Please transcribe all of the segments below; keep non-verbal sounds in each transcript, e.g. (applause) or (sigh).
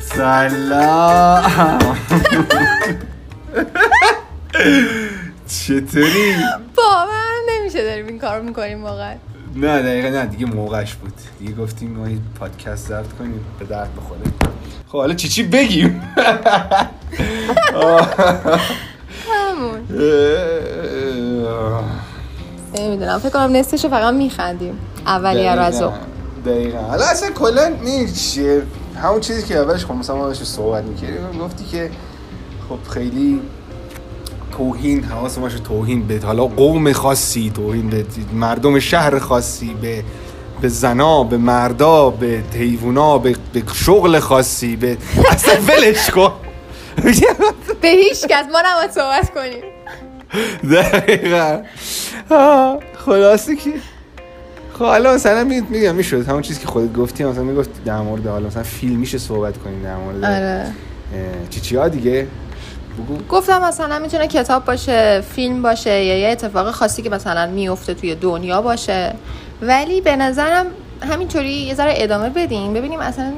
سلام. چطوری؟ باور نمیشه داریم این کار می‌کنیم واقعا. نه دقیقا نه دیگه موقعش بود. دیگه گفتیم ما این پادکست ضبط کنیم به درد بخوره. خب حالا چی چی بگیم؟ همون. نمی‌دونم فکر کنم نصفشو فقط میخندیم. اولیه رو از دقیقاً. حالا اصلا کلا چیه همون چیزی که اولش خب مثلا ما صحبت می‌کردیم گفتی که خب خیلی توهین حواس ما شد توهین به حالا قوم خاصی توهین به مردم شهر خاصی به به زنا به مردا به حیوونا به, به شغل خاصی به اصلا ولش کن. (laughs) به هیچ کس. ما نباید صحبت کنیم. دقیقا. آه، خلاصه که خب حالا مثلا می- میگم می‌شد. همون چیزی که خودت گفتی مثلا می‌گفت در مورد حالا مثلا فیلم میشه صحبت کنیم در مورد آره. چی چی ها دیگه؟ بگو. گفتم مثلا می‌تونه کتاب باشه فیلم باشه یا یه اتفاق خاصی که مثلا میفته توی دنیا باشه. ولی به نظرم همینطوری یه ذره ادامه بدیم ببینیم اصلا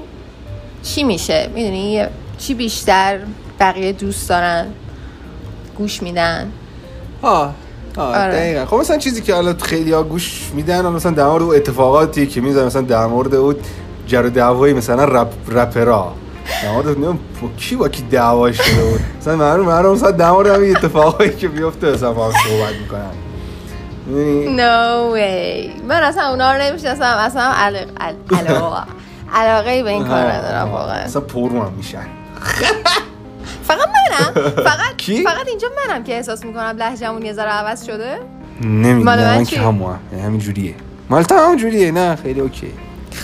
چی میشه. می‌دونی؟ چی بیشتر بقیه دوست دارن گوش میدن. آه. آره. دقیقا. خب مثلا چیزی که حالا خیلی ها گوش میدن مثلا در مورد اتفاقاتی که میزن مثلا در مورد اون جر دعوایی مثلا رپ رپرا. در مورد نمی‌دونم با کی با کی دعوا شده بود؟ مثلا معلوم معلوم مثلا در مورد همین اتفاقایی که میفته مثلا با هم صحبت می‌کنن؟ No way. من اصلا اونا رو نمی‌شناسم. اصلا علاقه علاقه علاقه به این (laughs) کار ندارم واقعا. اصلا هم میشن. (laughs) فقط منم. (laughs) فقط کی؟ فقط اینجا منم که احساس می‌کنم لهجه‌مون یه ذره عوض شده. نمی‌دونم من؟ که همون همین جوریه. مال همون جوریه نه خیلی okay.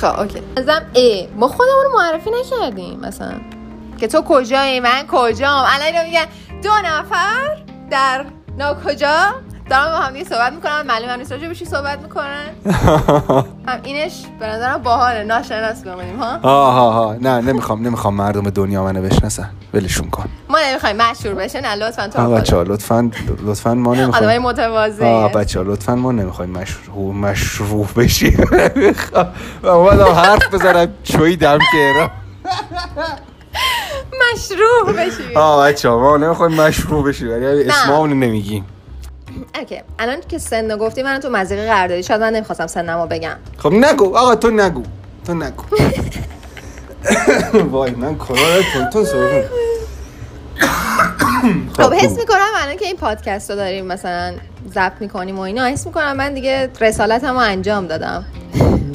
خب okay. ازم ای ما خودمون رو معرفی نکردیم مثلا. که تو کجایی من کجام؟ الان اینو میگن دو نفر در ناکجا دارم با هم دیگه صحبت می‌کنن معلوم هم نیست راجع چی صحبت می‌کنن. (laughs) هم اینش به نظرم باحاله ناشناس بمونیم ها؟ ها ها ها نه نمی‌خوام نمی‌خوام مردم دنیا منو بشناسن. ولشون کن. ما نمی‌خوایم مشهور بشه نه لطفا تو ها هم بچه ها لطفا لطفا ما آدمای نمی‌خوایم متواضع آه بچه ها لطفا ما نمی‌خوایم مشروع مشروع بشیم. (laughs) و حرف بزنم چوی دم که مشروع بشی آه بچه ها ما نمی‌خوایم مشروع بشیم ولی اسمامونو نمیگیم. اوکی الان که سن گفتی من تو مزیقه قرار دادی شاید من نمی‌خواستم سنمو بگم. خب نگو آقا تو نگو تو نگو. (laughs) (laughs) وای من کانال تون تون خب حس می‌کنم الان که این پادکست رو داریم مثلا ضبط می‌کنیم و اینا حس می‌کنم من دیگه رسالتمو انجام دادم. (laughs)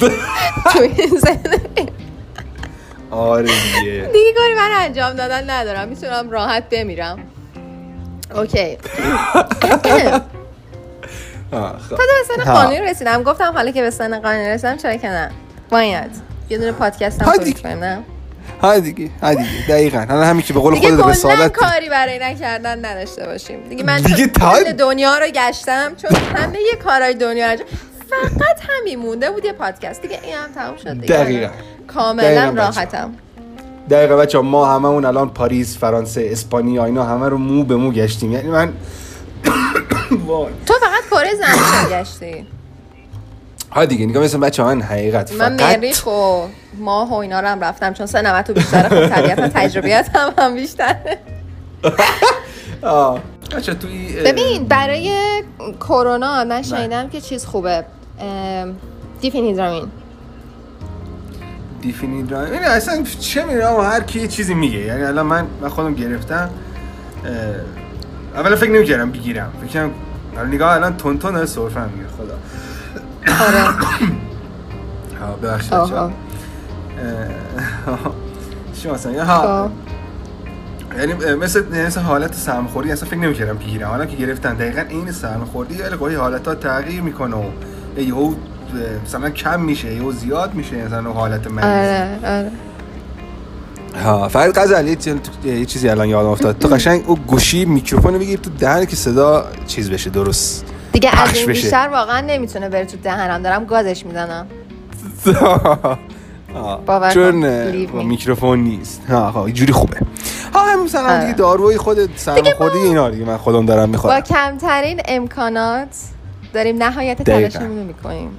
تو این. آره دیگه. دیگه کاری من انجام دادن ندارم می‌تونم راحت بمیرم. اوکی. (laughs) خب. تازه به سن ها. قانونی رسیدم. گفتم حالا که به سن قانونی رسیدم چرا که نه. باید یه دونه پادکست هم. کنیم نه؟ ها دیگه ها دیگه دقیقا. حالا همین که به قول خودت رسالت کاری برای نکردن نداشته باشیم. دیگه من دیگه تا- دنیا رو گشتم چون همه یه کارهای دنیا رو فقط همین مونده بود یه پادکست. دیگه این هم تموم شد دیگه. دقیقاً. کاملا دقیقاً بچه. راحتم. دقیقا بچه ما هممون الان پاریس فرانسه اسپانیا اینا همه رو مو به مو گشتیم. یعنی من تو فقط کره زمین گشتی. ها دیگه نگاه مثل بچه من حقیقت من فقط مریخ و ماه و اینا رو هم رفتم چون سنمت تو بیشتره خب طبیعتا تجربیت هم, هم بیشتره. (laughs) بچه توی ببین برای کرونا من شنیدم که چیز خوبه. دیفینیدرامین. دیفینی درام این اصلا چه می‌دونم هر کی یه چیزی میگه. یعنی الان من من خودم گرفتم اولا فکر نمی‌کردم بگیرم. فکر کنم الان نگاه الان تون تون داره سرفه می‌گیره خدا. آره. (coughs) ها ببخشید آها. بچه‌ها. اه، چی مثلا ها خب. یعنی مثل مثل حالت سرماخوردی اصلا فکر نمی‌کردم بگیرم حالا که گرفتن دقیقا این سرماخوردی ولی خب حالت ها تغییر می‌کنه و یهو مثلا کم میشه یهو زیاد میشه مثلا حالت مریض. آره آره. ها فرید یه, چیز- یه چیزی الان یادم افتاد. تو قشنگ او گوشی میکروفون بگیر تو دهن که صدا چیز بشه درست. دیگه از این. بیشتر واقعا نمی‌تونه بره تو دهنم. دارم گازش می‌زنم. (laughs) چون با. میکروفون نیست. ها اینجوری خوبه. ها هم مثلا آره. دیگه داروی خود سرماخوردی اینا دیگه من خودم دارم با می‌خورم کمترین امکانات داریم نهایت. تلاشمون می‌کنیم.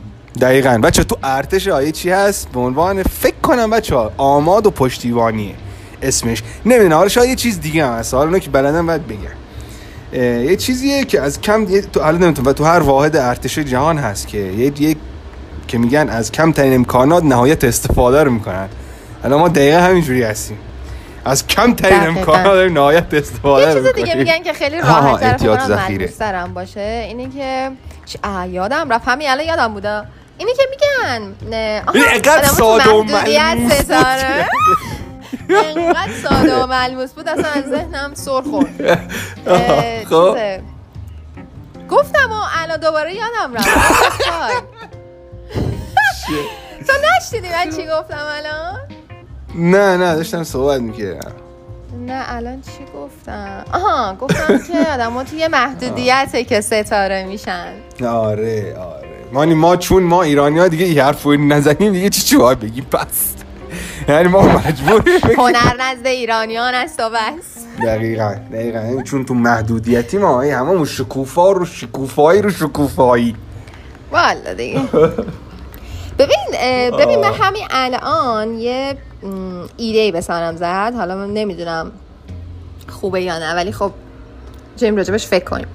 دقیقا. بچه تو ارتش آیه چی هست؟ به عنوان فکر کنم بچه ها آماد و پشتیبانیه اسمش. نمی‌دونم حالا شاید یه چیز دیگه هم هست. حالا که بلدن باید بگم. یه چیزیه که از کم تو حالا نمی‌تونم و تو هر واحد ارتش جهان هست که یه, یه که میگن از کمترین امکانات نهایت استفاده رو می‌کنن. الان ما دقیقا همینجوری هستیم. از کمترین دقیقاً. امکانات داریم نهایت استفاده یه چیز دیگه می‌کنیم. میگن که خیلی راحت تر باشه اینه که آه، یادم رفت. همین الان یادم بوده. اینه که میگن نه، این تو ساده و اینقدر ساده و ملموس بود اصلا از ذهنم سر خورد. (laughs) خب. گفتم و الان دوباره یادم رفت. تو نشنیدی من چی گفتم الان؟ نه نه داشتم صحبت می‌کردم. نه الان چی گفتم؟ آها گفتم که آدم توی محدودیته که ستاره میشن. آره آره. مانی ما چون ما ایرانی ها دیگه این حرف نزنیم دیگه چی چی باید بگیم پس. یعنی ما مجبوریم (laughs) بگیم. هنر نزد ایرانیان است و بس. دقیقا دقیقا. چون تو محدودیتی ما ای هممون شکوفا رو شکوفایی رو شکوفایی. والا دیگه. ببین ببین من همین الان یه ایده به سرم زد. حالا من نمی‌دونم خوبه یا نه ولی خب جیم راجبش فکر کنیم.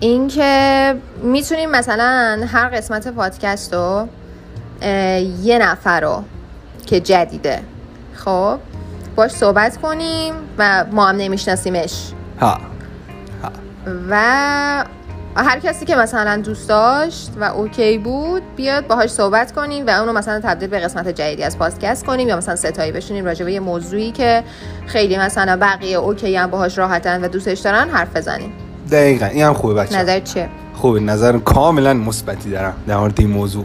اینکه می‌تونیم مثلا هر قسمت پادکست رو یه نفر رو که جدیده. خب باش صحبت کنیم و ما هم نمیشناسیمش. ها و هر کسی که مثلا دوست داشت و اوکی بود بیاد باهاش صحبت کنیم و اونو مثلا تبدیل به قسمت جدیدی از پادکست کنیم یا مثلا ستایی بشینیم راجع به یه موضوعی که خیلی مثلا بقیه اوکی هم باهاش راحتن و دوستش دارن حرف بزنیم. دقیقا این هم خوبه بچه نظر چیه؟ خوبه نظر کاملا مثبتی دارم در مورد این موضوع.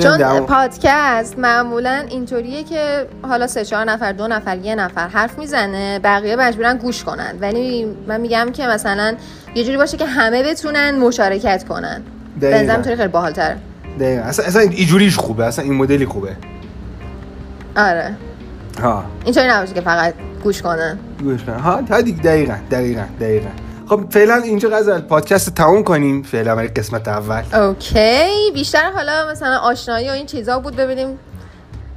چون در- پادکست معمولا اینطوریه که حالا سه چهار نفر دو نفر یه نفر حرف می‌زنه بقیه مجبورن گوش کنن. ولی من میگم که مثلا یه جوری باشه که همه بتونن مشارکت کنن. بنظرم می‌تونه خیلی باحال‌تره دقیقا. اصلا اصلا اینجوریش خوبه اصلا این مدلی خوبه. آره. ها. اینطوری نباشه که فقط گوش کنن. گوش کن ها دقیقا دقیقا دقیقا. خب فعلا اینجا غزل پادکست تموم کنیم. فعلا برای قسمت اول. okay. بیشتر حالا مثلا آشنایی و این چیزا بود ببینیم.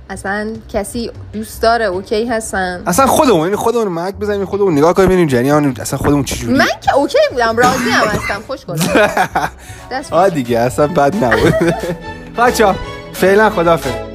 اصلا کسی دوست داره okay هستن. اصلا خودمون یعنی خودمون محک بزنیم خودمون نگاه کنیم ببینیم جریان اصلا خودمون چجوری من که okay بودم راضی هم هستم خوش گذشت. (laughs) آه دیگه اصلا بد نبود. (laughs) بچه فعلا خدافظ